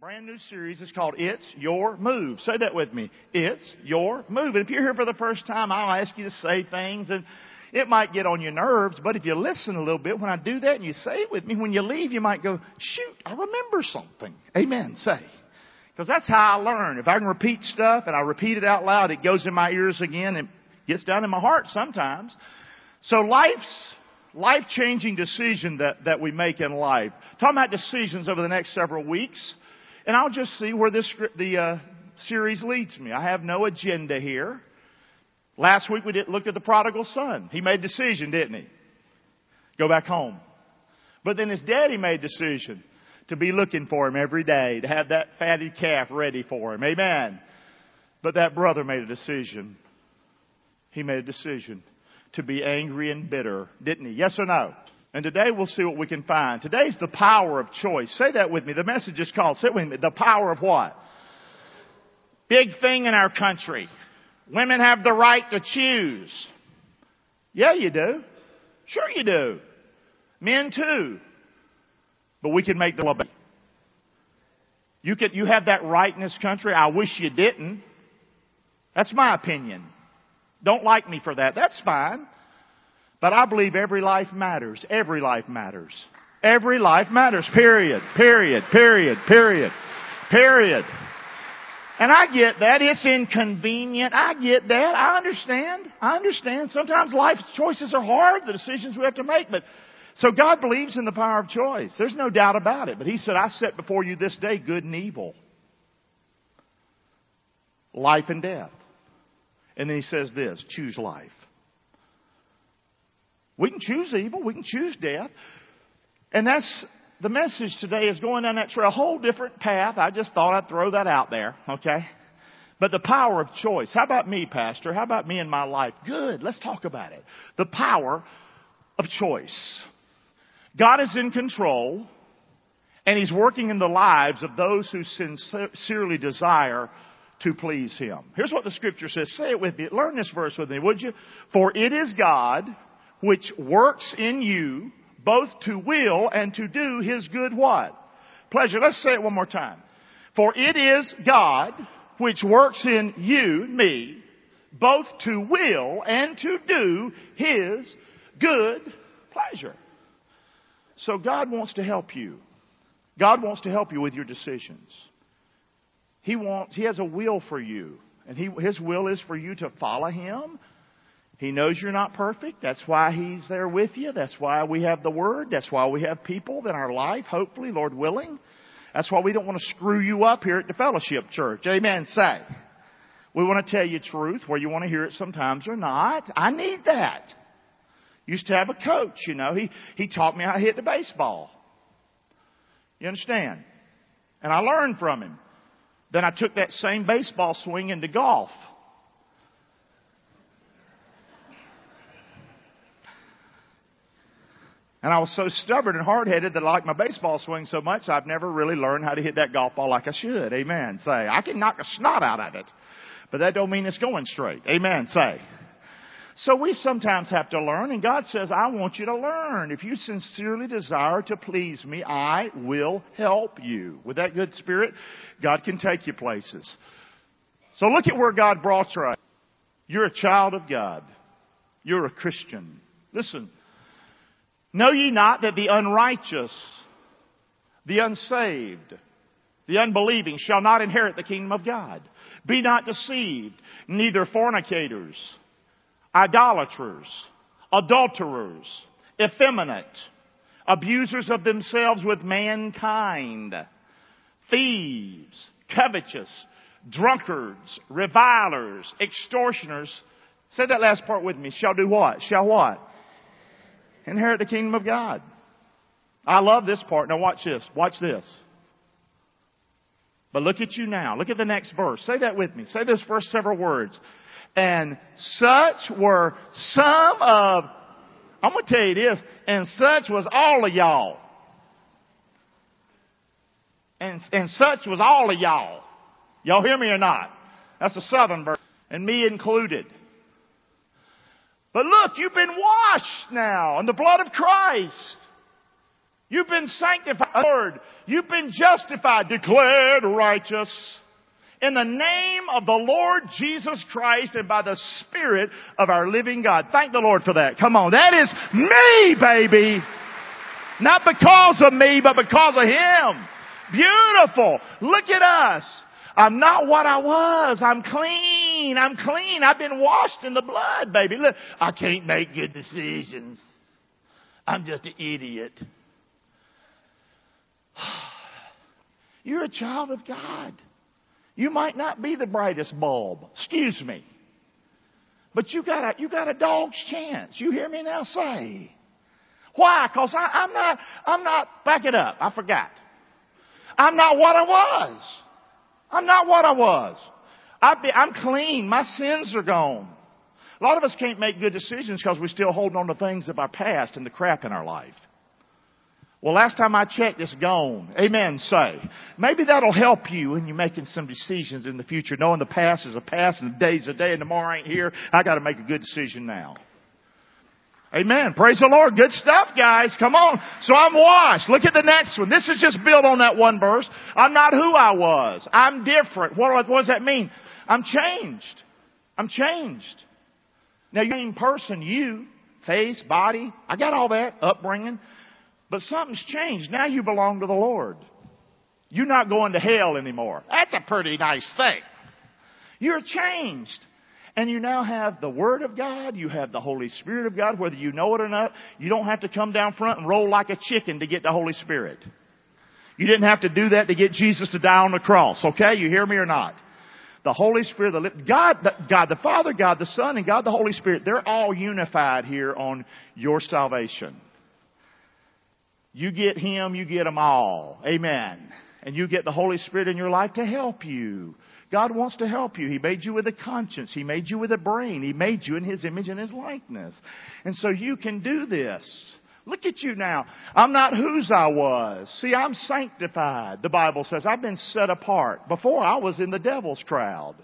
Brand new series is called It's Your Move. Say that with me. It's Your Move. And if you're here for the first time, I'll ask you to say things and it might get on your nerves, but if you listen a little bit when I do that and you say it with me, when you leave, you might go, shoot, I remember something. Amen. Say. Because that's how I learn. If I can repeat stuff and I repeat it out loud, it goes in my ears again and gets down in my heart sometimes. So life's life changing decision that, that we make in life. Talking about decisions over the next several weeks. And I'll just see where this the uh, series leads me. I have no agenda here. Last week we did, looked at the prodigal son. He made a decision, didn't he? Go back home. But then his daddy made a decision to be looking for him every day, to have that fatted calf ready for him. Amen. But that brother made a decision. He made a decision to be angry and bitter, didn't he? Yes or no? And today we'll see what we can find. Today's the power of choice. Say that with me. The message is called, say it with me, the power of what? Big thing in our country. Women have the right to choose. Yeah, you do. Sure you do. Men too. But we can make the law. You could, you have that right in this country. I wish you didn't. That's my opinion. Don't like me for that. That's fine. But I believe every life matters. Every life matters. Every life matters. Period. Period. Period. Period. Period. And I get that. It's inconvenient. I get that. I understand. I understand. Sometimes life's choices are hard, the decisions we have to make, but so God believes in the power of choice. There's no doubt about it. But He said, I set before you this day good and evil. Life and death. And then He says this, choose life. We can choose evil. We can choose death. And that's the message today is going down that trail, a whole different path. I just thought I'd throw that out there, okay? But the power of choice. How about me, Pastor? How about me in my life? Good. Let's talk about it. The power of choice. God is in control and He's working in the lives of those who sincerely desire to please Him. Here's what the scripture says. Say it with me. Learn this verse with me, would you? For it is God which works in you both to will and to do his good what? Pleasure. Let's say it one more time. For it is God which works in you, me, both to will and to do his good pleasure. So God wants to help you. God wants to help you with your decisions. He wants, He has a will for you. And he, His will is for you to follow Him he knows you're not perfect. That's why He's there with you. That's why we have the Word. That's why we have people in our life, hopefully, Lord willing. That's why we don't want to screw you up here at the fellowship church. Amen. Say. We want to tell you truth where you want to hear it sometimes or not. I need that. Used to have a coach, you know. He, he taught me how to hit the baseball. You understand? And I learned from him. Then I took that same baseball swing into golf. And I was so stubborn and hard-headed that I liked my baseball swing so much I've never really learned how to hit that golf ball like I should. Amen. Say, I can knock a snot out of it, but that don't mean it's going straight. Amen. Say. So we sometimes have to learn, and God says, I want you to learn. If you sincerely desire to please me, I will help you. With that good spirit, God can take you places. So look at where God brought you. You're a child of God. You're a Christian. Listen, Know ye not that the unrighteous, the unsaved, the unbelieving shall not inherit the kingdom of God? Be not deceived, neither fornicators, idolaters, adulterers, effeminate, abusers of themselves with mankind, thieves, covetous, drunkards, revilers, extortioners. Say that last part with me. Shall do what? Shall what? Inherit the kingdom of God. I love this part. Now watch this. Watch this. But look at you now. Look at the next verse. Say that with me. Say those first several words. And such were some of, I'm going to tell you this, and such was all of y'all. And, and such was all of y'all. Y'all hear me or not? That's a southern verse. And me included. But look, you've been washed now in the blood of Christ. You've been sanctified. You've been justified, declared righteous in the name of the Lord Jesus Christ and by the Spirit of our living God. Thank the Lord for that. Come on. That is me, baby. Not because of me, but because of Him. Beautiful. Look at us. I'm not what I was. I'm clean. I'm clean. I've been washed in the blood, baby. Look, I can't make good decisions. I'm just an idiot. You're a child of God. You might not be the brightest bulb. Excuse me. But you got a, you got a dog's chance. You hear me now say. Why? Cause I'm not, I'm not, back it up. I forgot. I'm not what I was. I'm not what I was. Be, I'm clean. My sins are gone. A lot of us can't make good decisions because we're still holding on to things of our past and the crap in our life. Well, last time I checked, it's gone. Amen, say. Maybe that'll help you when you're making some decisions in the future, knowing the past is a past and the day's a day and tomorrow ain't here. I gotta make a good decision now. Amen. Praise the Lord. Good stuff, guys. Come on. So I'm washed. Look at the next one. This is just built on that one verse. I'm not who I was. I'm different. What, what does that mean? I'm changed. I'm changed. Now, you're the same person, you, face, body. I got all that, upbringing. But something's changed. Now you belong to the Lord. You're not going to hell anymore. That's a pretty nice thing. You're changed. And you now have the Word of God, you have the Holy Spirit of God, whether you know it or not. You don't have to come down front and roll like a chicken to get the Holy Spirit. You didn't have to do that to get Jesus to die on the cross, okay? You hear me or not? The Holy Spirit, the God, the, God the Father, God the Son, and God the Holy Spirit, they're all unified here on your salvation. You get Him, you get them all. Amen. And you get the Holy Spirit in your life to help you. God wants to help you. He made you with a conscience. He made you with a brain. He made you in His image and His likeness. And so you can do this. Look at you now. I'm not whose I was. See, I'm sanctified. The Bible says I've been set apart. Before I was in the devil's crowd.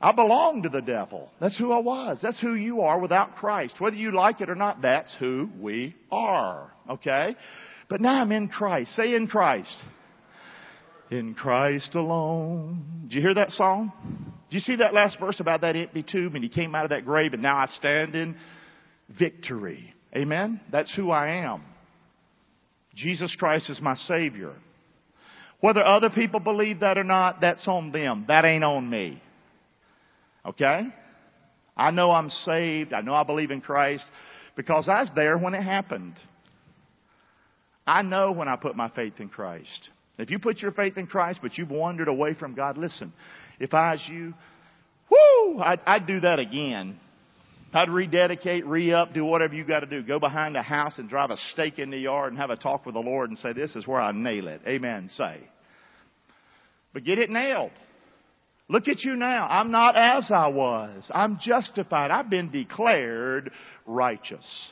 I belonged to the devil. That's who I was. That's who you are without Christ. Whether you like it or not, that's who we are. Okay? But now I'm in Christ. Say in Christ. In Christ alone. Did you hear that song? Did you see that last verse about that empty tomb and he came out of that grave and now I stand in victory. Amen? That's who I am. Jesus Christ is my Savior. Whether other people believe that or not, that's on them. That ain't on me. Okay? I know I'm saved. I know I believe in Christ because I was there when it happened. I know when I put my faith in Christ. If you put your faith in Christ, but you've wandered away from God, listen, if I was you, whoo, I'd, I'd do that again. I'd rededicate, re-up, do whatever you got to do. Go behind the house and drive a stake in the yard and have a talk with the Lord and say, this is where I nail it. Amen. Say. But get it nailed. Look at you now. I'm not as I was. I'm justified. I've been declared righteous.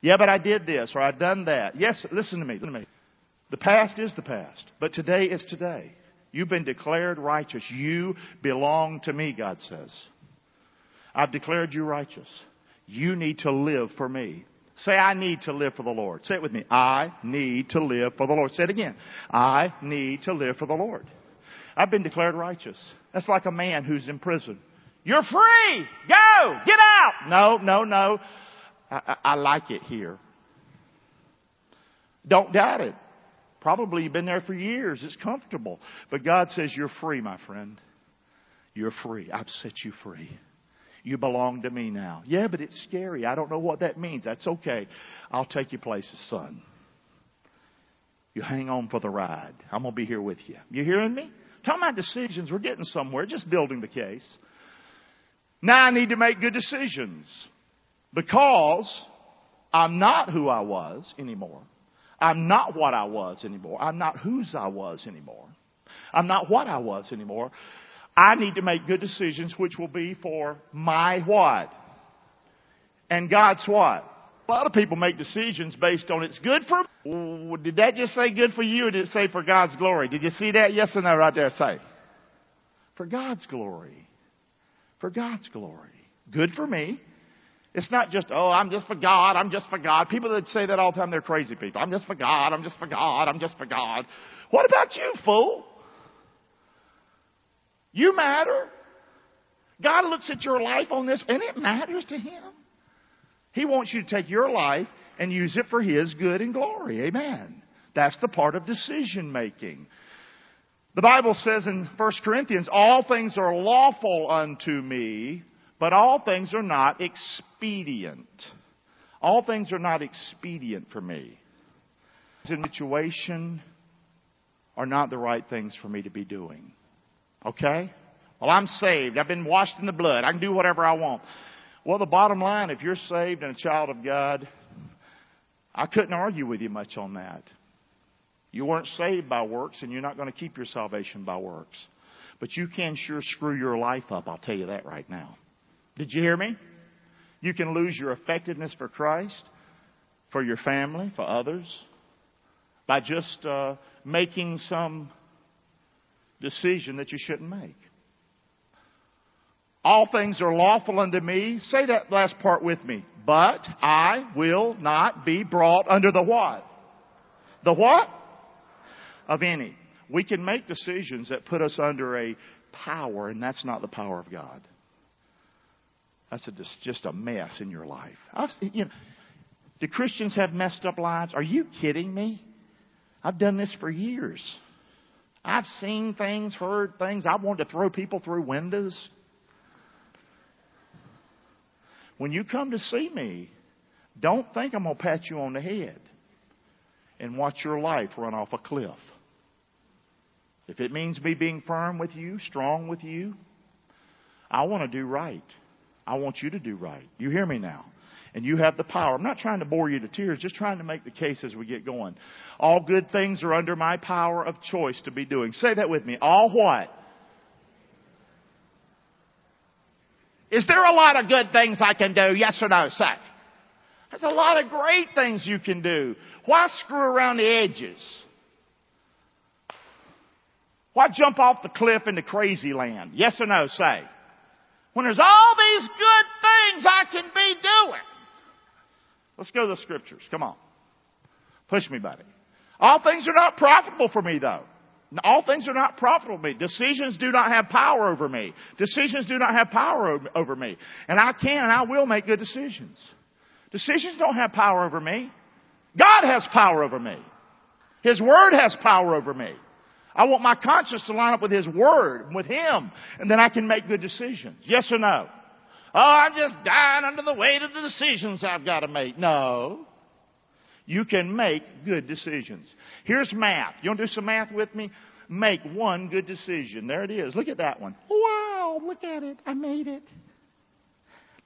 Yeah, but I did this or I've done that. Yes, listen to me. Listen to me. The past is the past, but today is today. You've been declared righteous. You belong to me, God says. I've declared you righteous. You need to live for me. Say, I need to live for the Lord. Say it with me. I need to live for the Lord. Say it again. I need to live for the Lord. I've been declared righteous. That's like a man who's in prison. You're free! Go! Get out! No, no, no. I, I, like it here. Don't doubt it. Probably you've been there for years. It's comfortable. But God says, You're free, my friend. You're free. I've set you free. You belong to me now. Yeah, but it's scary. I don't know what that means. That's okay. I'll take you places, son. You hang on for the ride. I'm going to be here with you. You hearing me? Talking about decisions. We're getting somewhere. Just building the case. Now I need to make good decisions. Because I'm not who I was anymore. I'm not what I was anymore. I'm not whose I was anymore. I'm not what I was anymore. I need to make good decisions which will be for my what? And God's what? A lot of people make decisions based on it's good for, did that just say good for you or did it say for God's glory? Did you see that? Yes or no right there say? For God's glory. For God's glory. Good for me. It's not just, oh, I'm just for God, I'm just for God. People that say that all the time, they're crazy people. I'm just for God, I'm just for God, I'm just for God. What about you, fool? You matter. God looks at your life on this and it matters to Him. He wants you to take your life and use it for His good and glory. Amen. That's the part of decision making. The Bible says in 1 Corinthians, all things are lawful unto me, but all things are not expedient. All things are not expedient for me. Situation are not the right things for me to be doing. Okay? Well, I'm saved. I've been washed in the blood. I can do whatever I want. Well, the bottom line, if you're saved and a child of God, I couldn't argue with you much on that. You weren't saved by works, and you're not going to keep your salvation by works. But you can sure screw your life up, I'll tell you that right now. Did you hear me? You can lose your effectiveness for Christ, for your family, for others, by just uh, making some decision that you shouldn't make. All things are lawful unto me. Say that last part with me. But I will not be brought under the what? The what? Of any. We can make decisions that put us under a power, and that's not the power of God. That's a, just a mess in your life. I've, you know, do Christians have messed up lives? Are you kidding me? I've done this for years. I've seen things, heard things. I wanted to throw people through windows. When you come to see me, don't think I'm going to pat you on the head and watch your life run off a cliff. If it means me being firm with you, strong with you, I want to do right. I want you to do right. You hear me now? And you have the power. I'm not trying to bore you to tears, just trying to make the case as we get going. All good things are under my power of choice to be doing. Say that with me. All what? Is there a lot of good things I can do? Yes or no? Say. There's a lot of great things you can do. Why screw around the edges? Why jump off the cliff into crazy land? Yes or no? Say. When there's all these good things I can be doing. Let's go to the scriptures. Come on. Push me, buddy. All things are not profitable for me though. All things are not profitable to me. Decisions do not have power over me. Decisions do not have power over me. And I can and I will make good decisions. Decisions don't have power over me. God has power over me. His Word has power over me. I want my conscience to line up with His Word, with Him, and then I can make good decisions. Yes or no? Oh, I'm just dying under the weight of the decisions I've got to make. No. You can make good decisions. Here's math. You want to do some math with me? Make one good decision. There it is. Look at that one. Wow, look at it. I made it.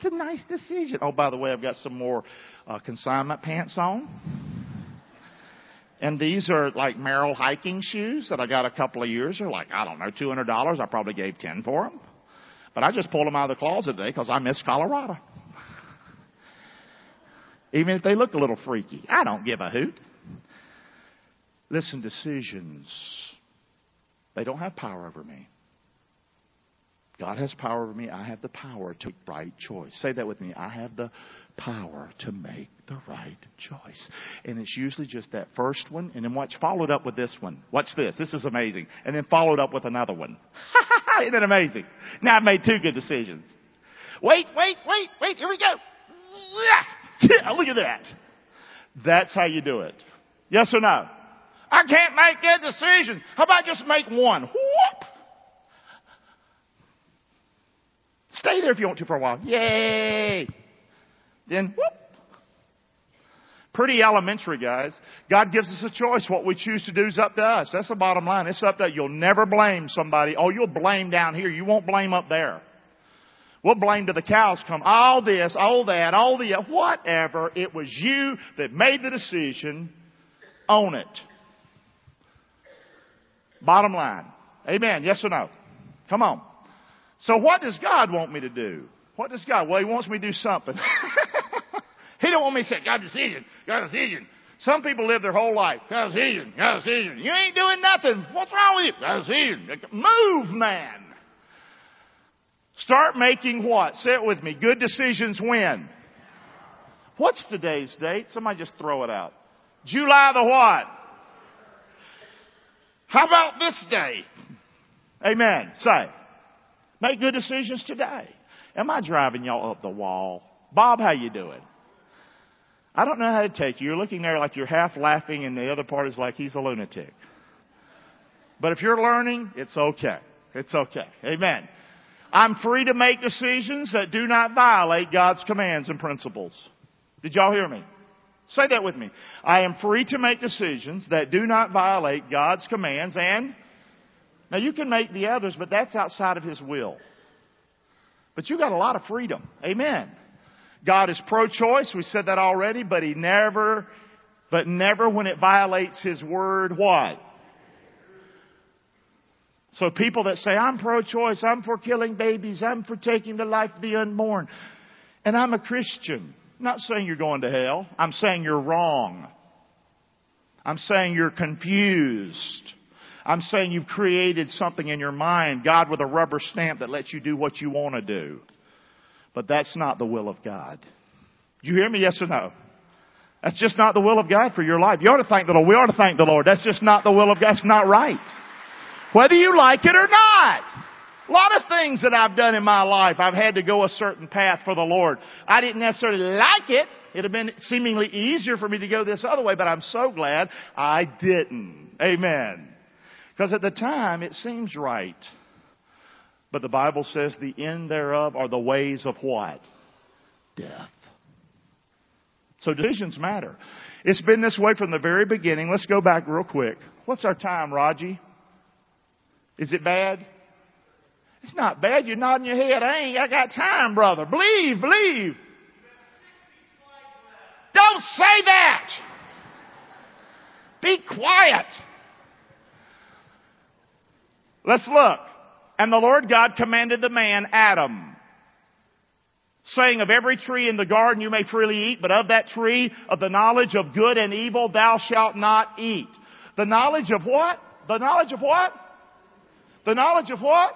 It's a nice decision. Oh, by the way, I've got some more uh, consignment pants on. And these are like Merrell hiking shoes that I got a couple of years. They're like, I don't know, $200. I probably gave 10 for them. But I just pulled them out of the closet today because I miss Colorado. Even if they look a little freaky. I don't give a hoot. Listen, decisions, they don't have power over me. God has power over me. I have the power to make the right choice. Say that with me. I have the power to make the right choice. And it's usually just that first one, and then watch, followed up with this one. Watch this. This is amazing. And then followed up with another one. Isn't it amazing? Now I've made two good decisions. Wait, wait, wait, wait, here we go. Look at that. That's how you do it. Yes or no? I can't make good decisions. How about just make one? Whoop! Stay there if you want to for a while. Yay! Then whoop! Pretty elementary, guys. God gives us a choice. What we choose to do is up to us. That's the bottom line. It's up to You'll never blame somebody. Oh, you'll blame down here. You won't blame up there. We'll blame to the cows come. All this, all that, all the, whatever. It was you that made the decision. Own it. Bottom line. Amen. Yes or no? Come on. So what does God want me to do? What does God? Well, He wants me to do something. he don't want me to say, got decision, got a decision. Some people live their whole life. Got a decision, got a decision. You ain't doing nothing. What's wrong with you? Got a decision. Move, man. Start making what? Say it with me. Good decisions when? What's today's date? Somebody just throw it out. July the what? How about this day? Amen. Say. Make good decisions today. Am I driving y'all up the wall? Bob, how you doing? I don't know how to take you. You're looking there like you're half laughing and the other part is like he's a lunatic. But if you're learning, it's okay. It's okay. Amen. I'm free to make decisions that do not violate God's commands and principles. Did y'all hear me? Say that with me. I am free to make decisions that do not violate God's commands and now you can make the others, but that's outside of His will. But you got a lot of freedom. Amen. God is pro-choice. We said that already, but He never, but never when it violates His word, what? So people that say, I'm pro-choice, I'm for killing babies, I'm for taking the life of the unborn, and I'm a Christian. I'm not saying you're going to hell. I'm saying you're wrong. I'm saying you're confused. I'm saying you've created something in your mind, God with a rubber stamp that lets you do what you want to do. But that's not the will of God. Do you hear me? Yes or no? That's just not the will of God for your life. You ought to thank the Lord. We ought to thank the Lord. That's just not the will of God. That's not right. Whether you like it or not. A lot of things that I've done in my life, I've had to go a certain path for the Lord. I didn't necessarily like it. It'd have been seemingly easier for me to go this other way, but I'm so glad I didn't. Amen. Because at the time it seems right. But the Bible says the end thereof are the ways of what? Death. So decisions matter. It's been this way from the very beginning. Let's go back real quick. What's our time, Raji? Is it bad? It's not bad. You're nodding your head. I ain't I got time, brother. Believe, believe. Don't say that. Be quiet. Let's look. And the Lord God commanded the man, Adam, saying, Of every tree in the garden you may freely eat, but of that tree of the knowledge of good and evil thou shalt not eat. The knowledge of what? The knowledge of what? The knowledge of what?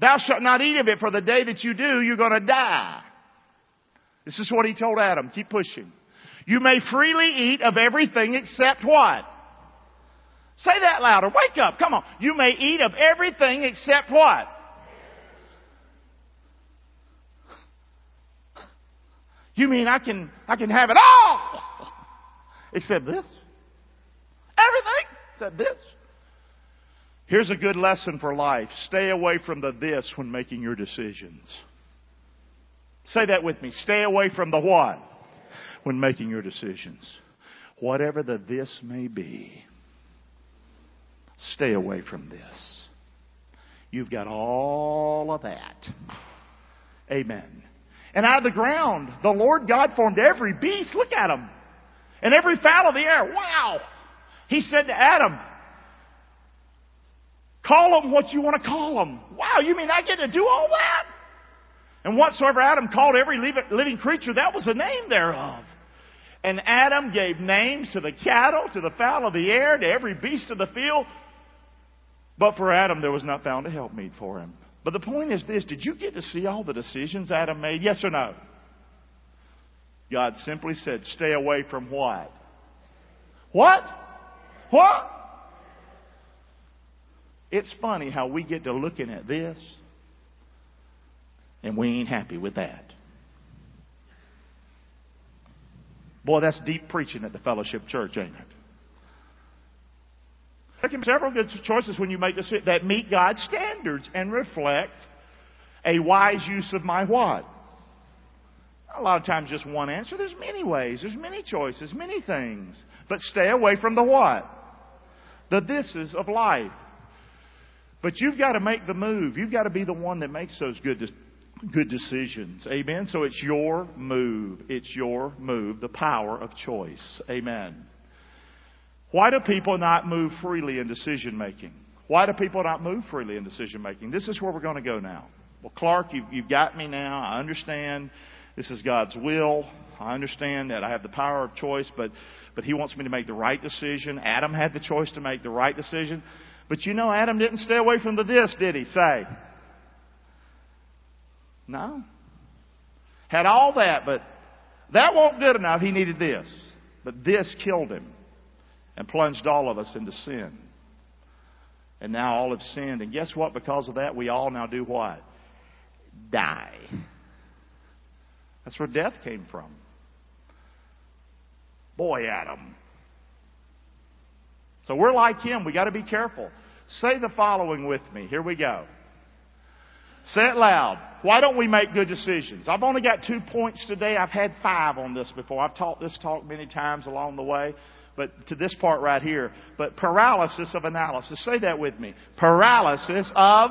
Thou shalt not eat of it, for the day that you do, you're going to die. This is what he told Adam. Keep pushing. You may freely eat of everything except what? Say that louder. Wake up. Come on. You may eat of everything except what? You mean I can, I can have it all? Except this? Everything except this? Here's a good lesson for life. Stay away from the this when making your decisions. Say that with me. Stay away from the what when making your decisions. Whatever the this may be. Stay away from this. You've got all of that. Amen. And out of the ground, the Lord God formed every beast. Look at them. And every fowl of the air. Wow. He said to Adam, call them what you want to call them. Wow, you mean I get to do all that? And whatsoever Adam called every living creature, that was the name thereof. And Adam gave names to the cattle, to the fowl of the air, to every beast of the field. But for Adam, there was not found a helpmeet for him. But the point is this did you get to see all the decisions Adam made? Yes or no? God simply said, stay away from what? What? What? It's funny how we get to looking at this and we ain't happy with that. Boy, that's deep preaching at the fellowship church, ain't it? There can be several good choices when you make decisions that meet God's standards and reflect a wise use of my what? A lot of times just one answer. There's many ways. There's many choices, many things. But stay away from the what? The thises of life. But you've got to make the move. You've got to be the one that makes those good, good decisions. Amen. So it's your move. It's your move. The power of choice. Amen. Why do people not move freely in decision making? Why do people not move freely in decision making? This is where we're going to go now. Well, Clark, you've, you've got me now. I understand this is God's will. I understand that I have the power of choice, but, but He wants me to make the right decision. Adam had the choice to make the right decision. But you know, Adam didn't stay away from the this, did he? Say. No. Had all that, but that wasn't good enough. He needed this. But this killed him and plunged all of us into sin. And now all have sinned. And guess what? Because of that, we all now do what? Die. That's where death came from. Boy, Adam. So we're like him. We got to be careful. Say the following with me. Here we go. Say it loud. Why don't we make good decisions? I've only got two points today. I've had five on this before. I've taught this talk many times along the way, but to this part right here. But paralysis of analysis. Say that with me. Paralysis of,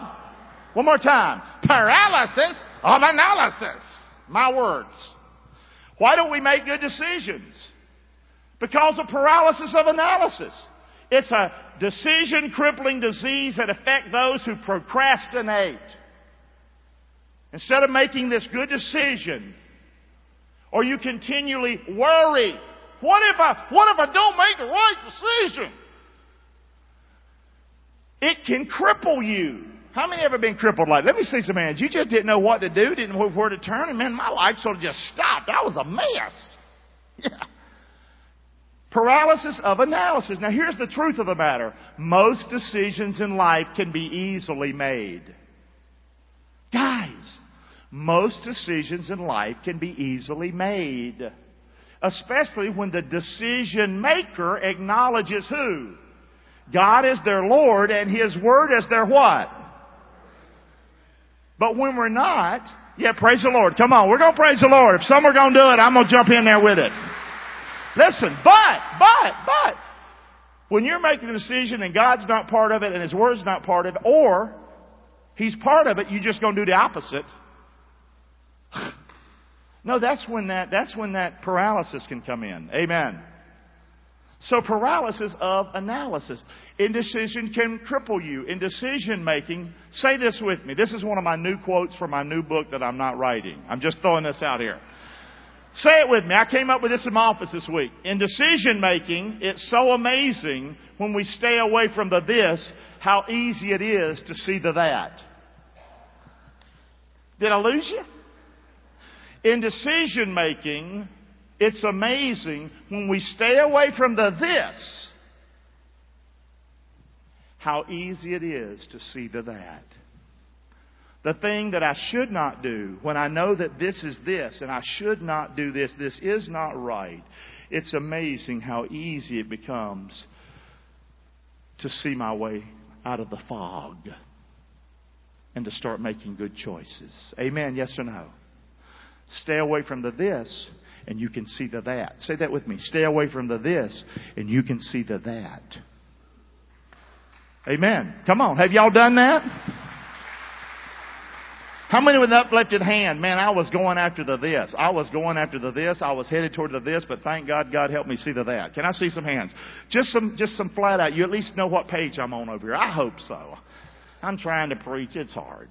one more time. Paralysis of analysis. My words. Why don't we make good decisions? Because of paralysis of analysis. It's a decision crippling disease that affects those who procrastinate. Instead of making this good decision, or you continually worry, what if I, what if I don't make the right decision? It can cripple you. How many ever been crippled like? Let me see some hands. You just didn't know what to do, didn't know where to turn, and man, my life sort of just stopped. I was a mess. Yeah. Paralysis of analysis. Now here's the truth of the matter. Most decisions in life can be easily made. Guys, most decisions in life can be easily made. Especially when the decision maker acknowledges who? God is their Lord and His Word is their what? But when we're not, yeah, praise the Lord. Come on, we're gonna praise the Lord. If some are gonna do it, I'm gonna jump in there with it. Listen, but, but, but, when you're making a decision and God's not part of it and His Word's not part of it, or He's part of it, you're just gonna do the opposite. No, that's when that, that's when that paralysis can come in. Amen. So paralysis of analysis. Indecision can cripple you. In decision making, say this with me. This is one of my new quotes for my new book that I'm not writing. I'm just throwing this out here. Say it with me. I came up with this in my office this week. In decision making, it's so amazing when we stay away from the this, how easy it is to see the that. Did I lose you? In decision making, it's amazing when we stay away from the this, how easy it is to see the that. The thing that I should not do when I know that this is this and I should not do this, this is not right. It's amazing how easy it becomes to see my way out of the fog and to start making good choices. Amen. Yes or no? Stay away from the this and you can see the that. Say that with me. Stay away from the this and you can see the that. Amen. Come on. Have y'all done that? How many with an uplifted hand? Man, I was going after the this. I was going after the this. I was headed toward the this, but thank God God helped me see the that. Can I see some hands? Just some, just some flat out. You at least know what page I'm on over here. I hope so. I'm trying to preach. It's hard.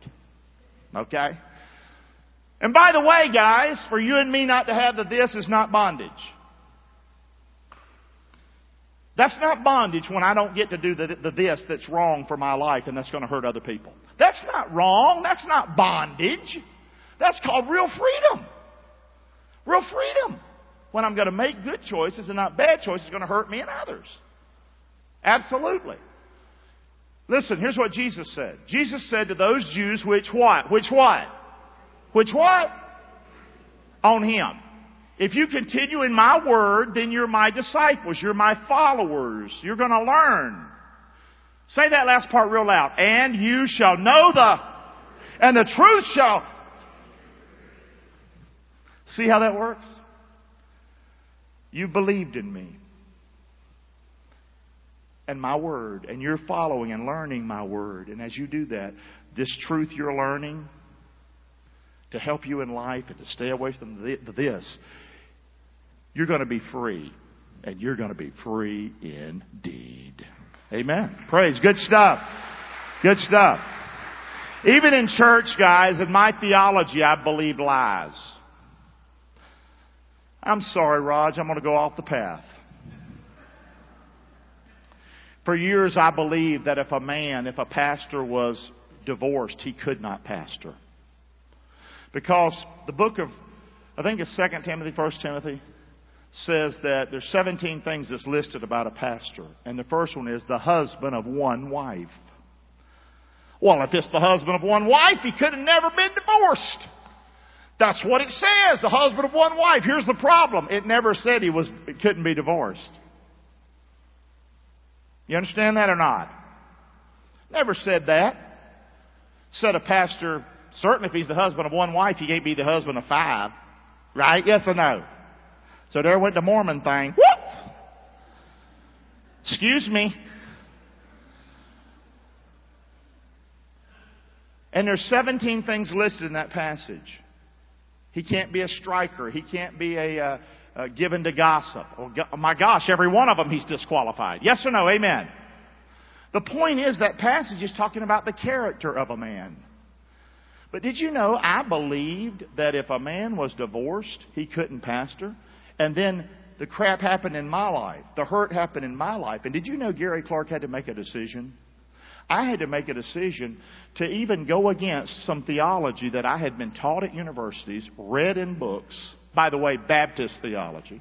Okay? And by the way, guys, for you and me not to have the this is not bondage. That's not bondage when I don't get to do the, the this that's wrong for my life and that's going to hurt other people. That's not wrong. That's not bondage. That's called real freedom. Real freedom. When I'm going to make good choices and not bad choices going to hurt me and others. Absolutely. Listen, here's what Jesus said. Jesus said to those Jews which what? Which what? Which what? On Him. If you continue in my word, then you're my disciples. You're my followers. You're going to learn. Say that last part real loud. And you shall know the, and the truth shall. See how that works? You believed in me and my word, and you're following and learning my word. And as you do that, this truth you're learning to help you in life and to stay away from this, you're going to be free. And you're going to be free indeed. Amen. Praise. Good stuff. Good stuff. Even in church, guys, in my theology, I believe lies. I'm sorry, Raj, I'm going to go off the path. For years, I believed that if a man, if a pastor was divorced, he could not pastor. Because the book of I think it's 2 Timothy, 1 Timothy, says that there's 17 things that's listed about a pastor. And the first one is the husband of one wife. Well, if it's the husband of one wife, he could have never been divorced. That's what it says, the husband of one wife. Here's the problem. It never said he was, it couldn't be divorced. You understand that or not? Never said that. Said a pastor, certainly if he's the husband of one wife, he can't be the husband of five. Right? Yes or no? So there went the Mormon thing. Whoop! Excuse me. And there's 17 things listed in that passage. He can't be a striker. He can't be a, uh, uh, given to gossip. Oh, my gosh, every one of them he's disqualified. Yes or no? Amen. The point is that passage is talking about the character of a man. But did you know I believed that if a man was divorced, he couldn't pastor? And then the crap happened in my life. The hurt happened in my life. And did you know Gary Clark had to make a decision? I had to make a decision to even go against some theology that I had been taught at universities, read in books. By the way, Baptist theology.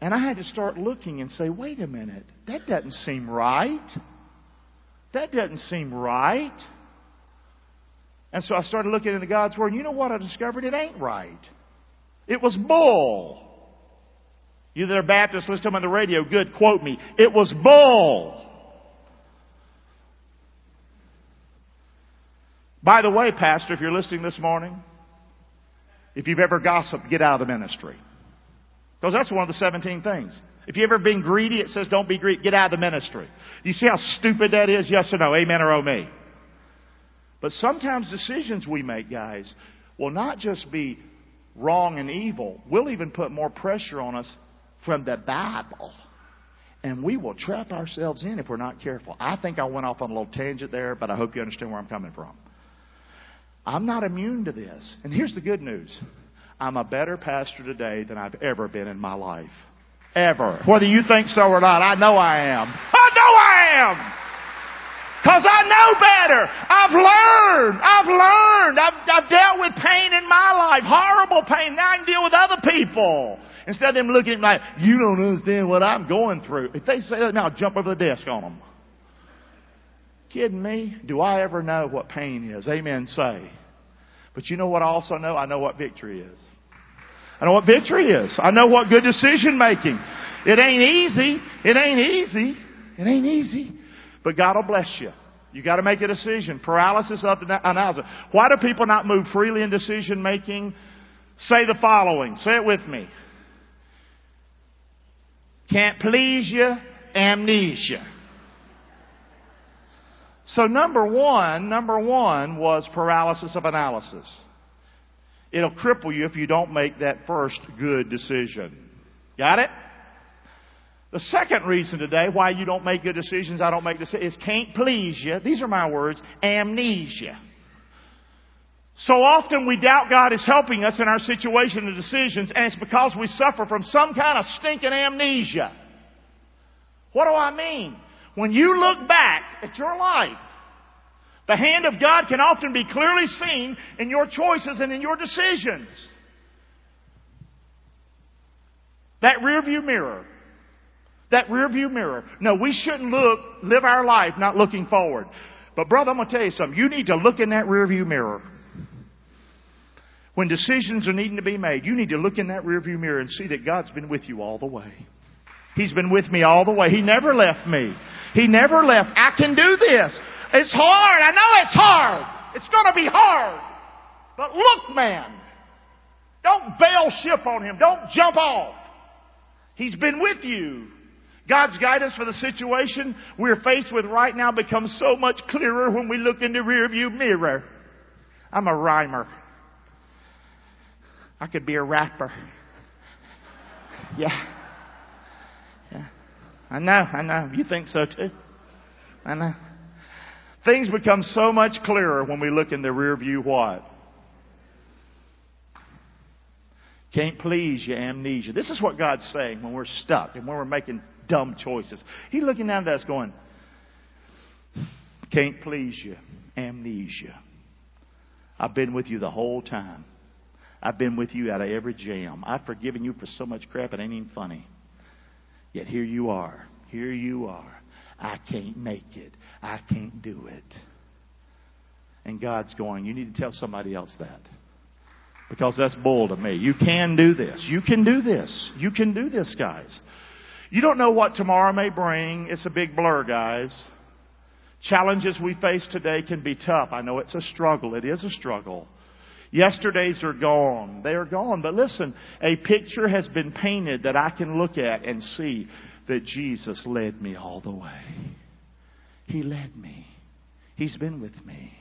And I had to start looking and say, wait a minute, that doesn't seem right. That doesn't seem right. And so I started looking into God's Word, and you know what I discovered? It ain't right. It was bull. You that are Baptists, listen to them on the radio. Good, quote me. It was bull. By the way, Pastor, if you're listening this morning, if you've ever gossiped, get out of the ministry. Because that's one of the 17 things. If you've ever been greedy, it says don't be greedy. Get out of the ministry. You see how stupid that is? Yes or no? Amen or oh me? But sometimes decisions we make, guys, will not just be wrong and evil. We'll even put more pressure on us from the Bible. And we will trap ourselves in if we're not careful. I think I went off on a little tangent there, but I hope you understand where I'm coming from. I'm not immune to this. And here's the good news I'm a better pastor today than I've ever been in my life. Ever. Whether you think so or not, I know I am. I know I am! Cause I know better. I've learned. I've learned. I've, I've dealt with pain in my life. Horrible pain. Now I can deal with other people. Instead of them looking at me like, you don't understand what I'm going through. If they say that now, I'll jump over the desk on them. Kidding me? Do I ever know what pain is? Amen. Say. But you know what I also know? I know what victory is. I know what victory is. I know what good decision making. It ain't easy. It ain't easy. It ain't easy. But God will bless you. You got to make a decision. Paralysis of analysis. Why do people not move freely in decision making? Say the following. Say it with me. Can't please you, amnesia. So number one, number one was paralysis of analysis. It'll cripple you if you don't make that first good decision. Got it? The second reason today why you don't make good decisions, I don't make decisions, is can't please you. These are my words, amnesia. So often we doubt God is helping us in our situation and decisions, and it's because we suffer from some kind of stinking amnesia. What do I mean? When you look back at your life, the hand of God can often be clearly seen in your choices and in your decisions. That rearview mirror. That rearview mirror. No, we shouldn't look, live our life not looking forward. But brother, I'm going to tell you something. You need to look in that rearview mirror. When decisions are needing to be made, you need to look in that rearview mirror and see that God's been with you all the way. He's been with me all the way. He never left me. He never left. I can do this. It's hard. I know it's hard. It's going to be hard. But look, man. Don't bail ship on him. Don't jump off. He's been with you. God's guidance for the situation we're faced with right now becomes so much clearer when we look in the rearview mirror. I'm a rhymer. I could be a rapper. Yeah. Yeah. I know, I know. You think so too. I know. Things become so much clearer when we look in the rear view what? Can't please your amnesia. This is what God's saying when we're stuck and when we're making dumb choices. He's looking down at us going, can't please you, amnesia. I've been with you the whole time. I've been with you out of every jam. I've forgiven you for so much crap it ain't even funny. Yet here you are. Here you are. I can't make it. I can't do it. And God's going, you need to tell somebody else that. Because that's bull to me. You can do this. You can do this. You can do this, guys. You don't know what tomorrow may bring. It's a big blur, guys. Challenges we face today can be tough. I know it's a struggle. It is a struggle. Yesterdays are gone. They are gone. But listen, a picture has been painted that I can look at and see that Jesus led me all the way. He led me. He's been with me.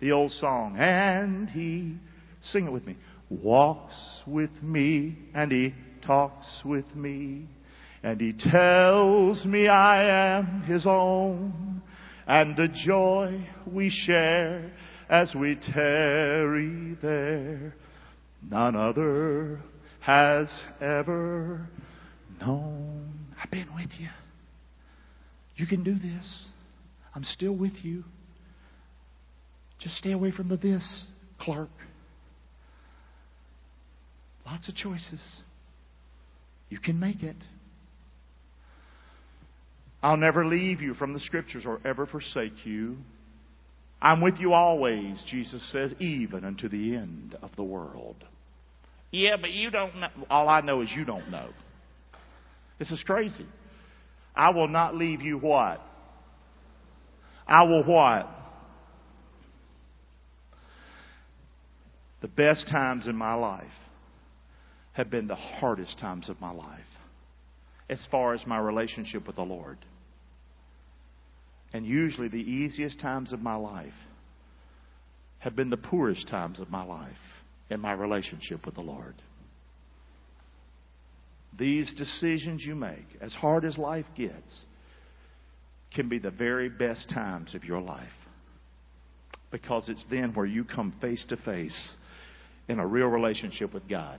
The old song, and He, sing it with me, walks with me and He talks with me and He tells me I am His own and the joy we share as we tarry there, none other has ever known. I've been with you. You can do this. I'm still with you. Just stay away from the this, Clark. Lots of choices. You can make it. I'll never leave you from the scriptures or ever forsake you. I'm with you always, Jesus says, even unto the end of the world. Yeah, but you don't know. All I know is you don't know. This is crazy. I will not leave you what? I will what? The best times in my life have been the hardest times of my life as far as my relationship with the Lord. And usually the easiest times of my life have been the poorest times of my life in my relationship with the Lord. These decisions you make, as hard as life gets, can be the very best times of your life. Because it's then where you come face to face in a real relationship with God.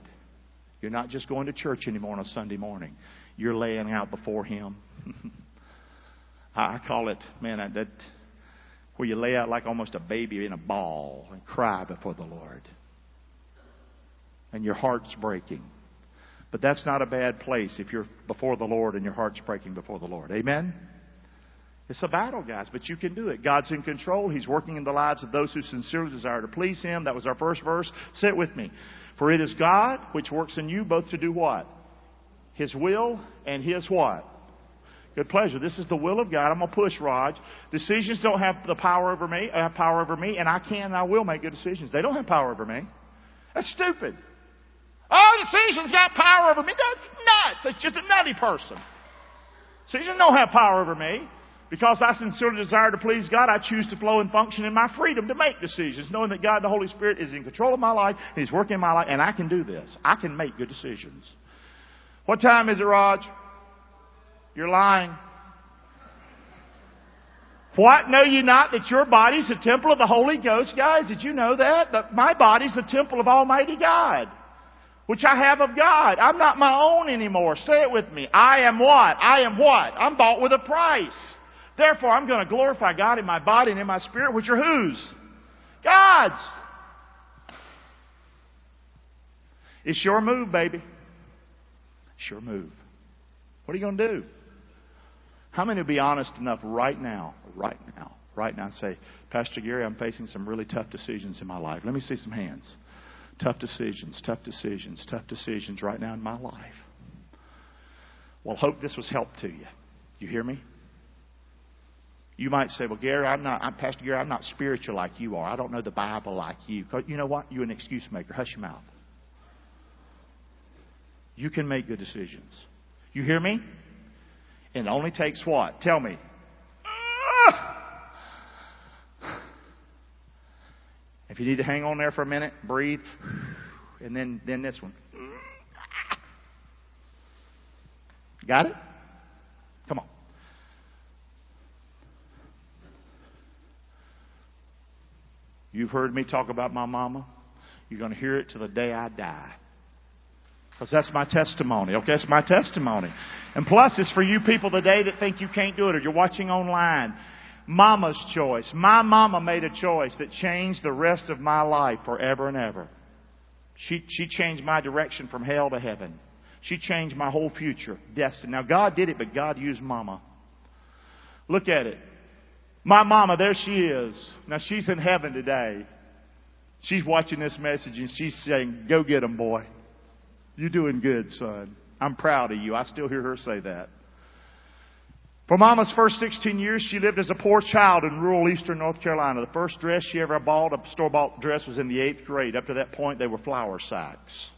You're not just going to church anymore on a Sunday morning. You're laying out before Him. I call it, man, that where you lay out like almost a baby in a ball and cry before the Lord. And your heart's breaking. But that's not a bad place if you're before the Lord and your heart's breaking before the Lord. Amen? It's a battle, guys, but you can do it. God's in control. He's working in the lives of those who sincerely desire to please Him. That was our first verse. Sit with me. For it is God which works in you both to do what? His will and His what? Good pleasure. This is the will of God. I'm to push, Raj. Decisions don't have the power over me, have power over me, and I can and I will make good decisions. They don't have power over me. That's stupid. Oh, decisions got power over me. That's nuts. That's just a nutty person. Decisions don't have power over me. Because I sincerely desire to please God, I choose to flow and function in my freedom to make decisions, knowing that God, the Holy Spirit, is in control of my life, and He's working in my life, and I can do this. I can make good decisions. What time is it, Raj? You're lying. What? Know you not that your body's the temple of the Holy Ghost? Guys, did you know that? That my body's the temple of Almighty God. Which I have of God. I'm not my own anymore. Say it with me. I am what? I am what? I'm bought with a price. Therefore, I'm going to glorify God in my body and in my spirit, which are whose? God's. It's your move, baby. It's your move. What are you going to do? How many will be honest enough right now, right now, right now and say, Pastor Gary, I'm facing some really tough decisions in my life. Let me see some hands. Tough decisions, tough decisions, tough decisions right now in my life. Well, hope this was help to you. You hear me? You might say, well, Gary, I'm not, I'm Pastor Gary, I'm not spiritual like you are. I don't know the Bible like you. You know what? You're an excuse maker. Hush your mouth. You can make good decisions. You hear me? It only takes what? Tell me. Ah! If you need to hang on there for a minute, breathe, and then, then this one. Got it? Come on. You've heard me talk about my mama. You're going to hear it till the day I die. Because that's my testimony. Okay, that's my testimony. And plus, it's for you people today that think you can't do it or you're watching online. Mama's choice. My mama made a choice that changed the rest of my life forever and ever. She, she changed my direction from hell to heaven. She changed my whole future, destiny. Now God did it, but God used mama. Look at it. My mama, there she is. Now she's in heaven today. She's watching this message and she's saying, go get them, boy. You're doing good, son. I'm proud of you. I still hear her say that. For Mama's first 16 years, she lived as a poor child in rural eastern North Carolina. The first dress she ever bought, a store-bought dress, was in the eighth grade. Up to that point, they were flour sacks.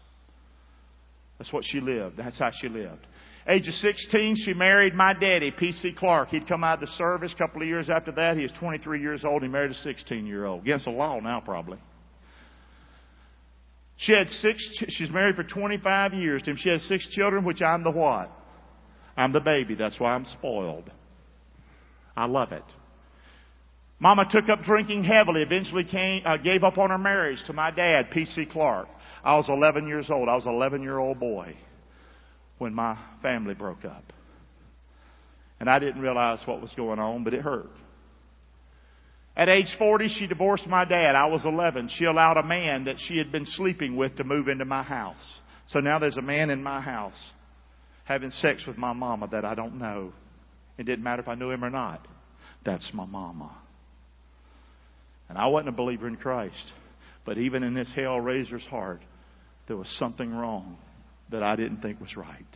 That's what she lived. That's how she lived. Age of 16, she married my daddy, P.C. Clark. He'd come out of the service. A couple of years after that, he was 23 years old. He married a 16-year-old. Against the law now, probably. She had six, she's married for 25 years to him. She has six children, which I'm the what? I'm the baby. That's why I'm spoiled. I love it. Mama took up drinking heavily, eventually came, uh, gave up on her marriage to my dad, P.C. Clark. I was 11 years old. I was an 11 year old boy when my family broke up. And I didn't realize what was going on, but it hurt. At age 40, she divorced my dad. I was 11. She allowed a man that she had been sleeping with to move into my house. So now there's a man in my house having sex with my mama that I don't know. It didn't matter if I knew him or not. That's my mama. And I wasn't a believer in Christ. But even in this hell raiser's heart, there was something wrong that I didn't think was right.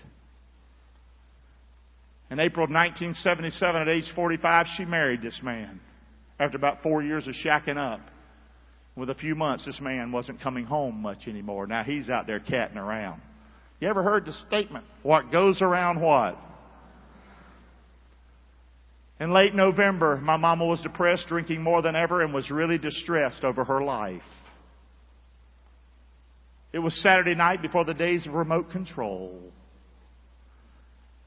In April of 1977, at age 45, she married this man after about four years of shacking up. With a few months, this man wasn't coming home much anymore. Now he's out there catting around. You ever heard the statement, what goes around what? In late November, my mama was depressed, drinking more than ever, and was really distressed over her life. It was Saturday night before the days of remote control.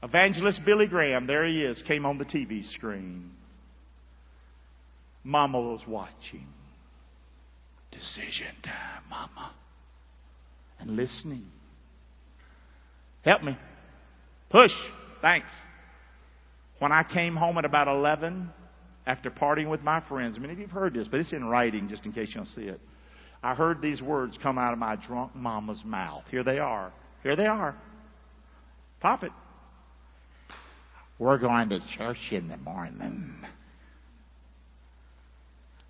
Evangelist Billy Graham, there he is, came on the TV screen. Mama was watching. Decision time, Mama. And listening. Help me. Push. Thanks. When I came home at about 11, after partying with my friends, many of you have heard this, but it's in writing just in case you don't see it. I heard these words come out of my drunk mama's mouth. Here they are. Here they are. Pop it. We're going to church in the morning.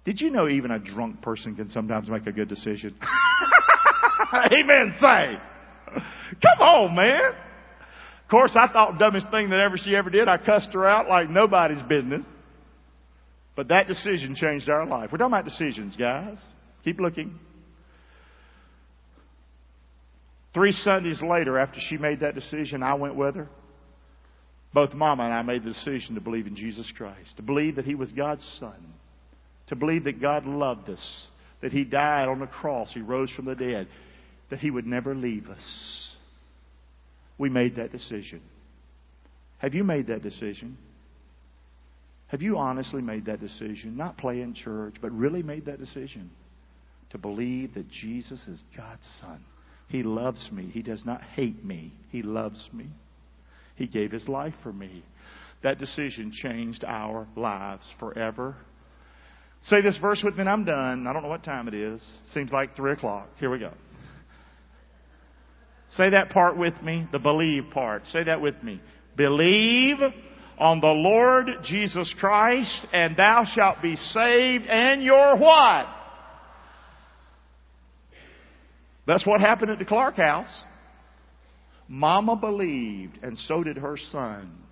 Did you know even a drunk person can sometimes make a good decision? Amen. Say. Come on, man. Of course, I thought dumbest thing that ever she ever did. I cussed her out like nobody's business. But that decision changed our life. We're talking about decisions, guys. Keep looking. Three Sundays later, after she made that decision, I went with her. Both Mama and I made the decision to believe in Jesus Christ, to believe that He was God's Son, to believe that God loved us, that He died on the cross, He rose from the dead, that He would never leave us. We made that decision. Have you made that decision? Have you honestly made that decision? Not playing church, but really made that decision to believe that Jesus is God's Son. He loves me. He does not hate me. He loves me. He gave His life for me. That decision changed our lives forever. Say this verse with me and I'm done. I don't know what time it is. Seems like 3 o'clock. Here we go. Say that part with me, the believe part. Say that with me. Believe on the Lord Jesus Christ and thou shalt be saved and your what? That's what happened at the Clark house. Mama believed and so did her son.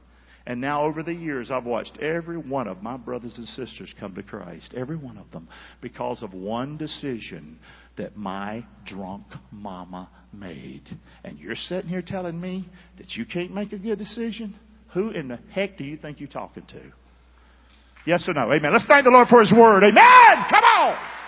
And now over the years, I've watched every one of my brothers and sisters come to Christ. Every one of them. Because of one decision that my drunk mama made. And you're sitting here telling me that you can't make a good decision? Who in the heck do you think you're talking to? Yes or no? Amen. Let's thank the Lord for His Word. Amen! Come on!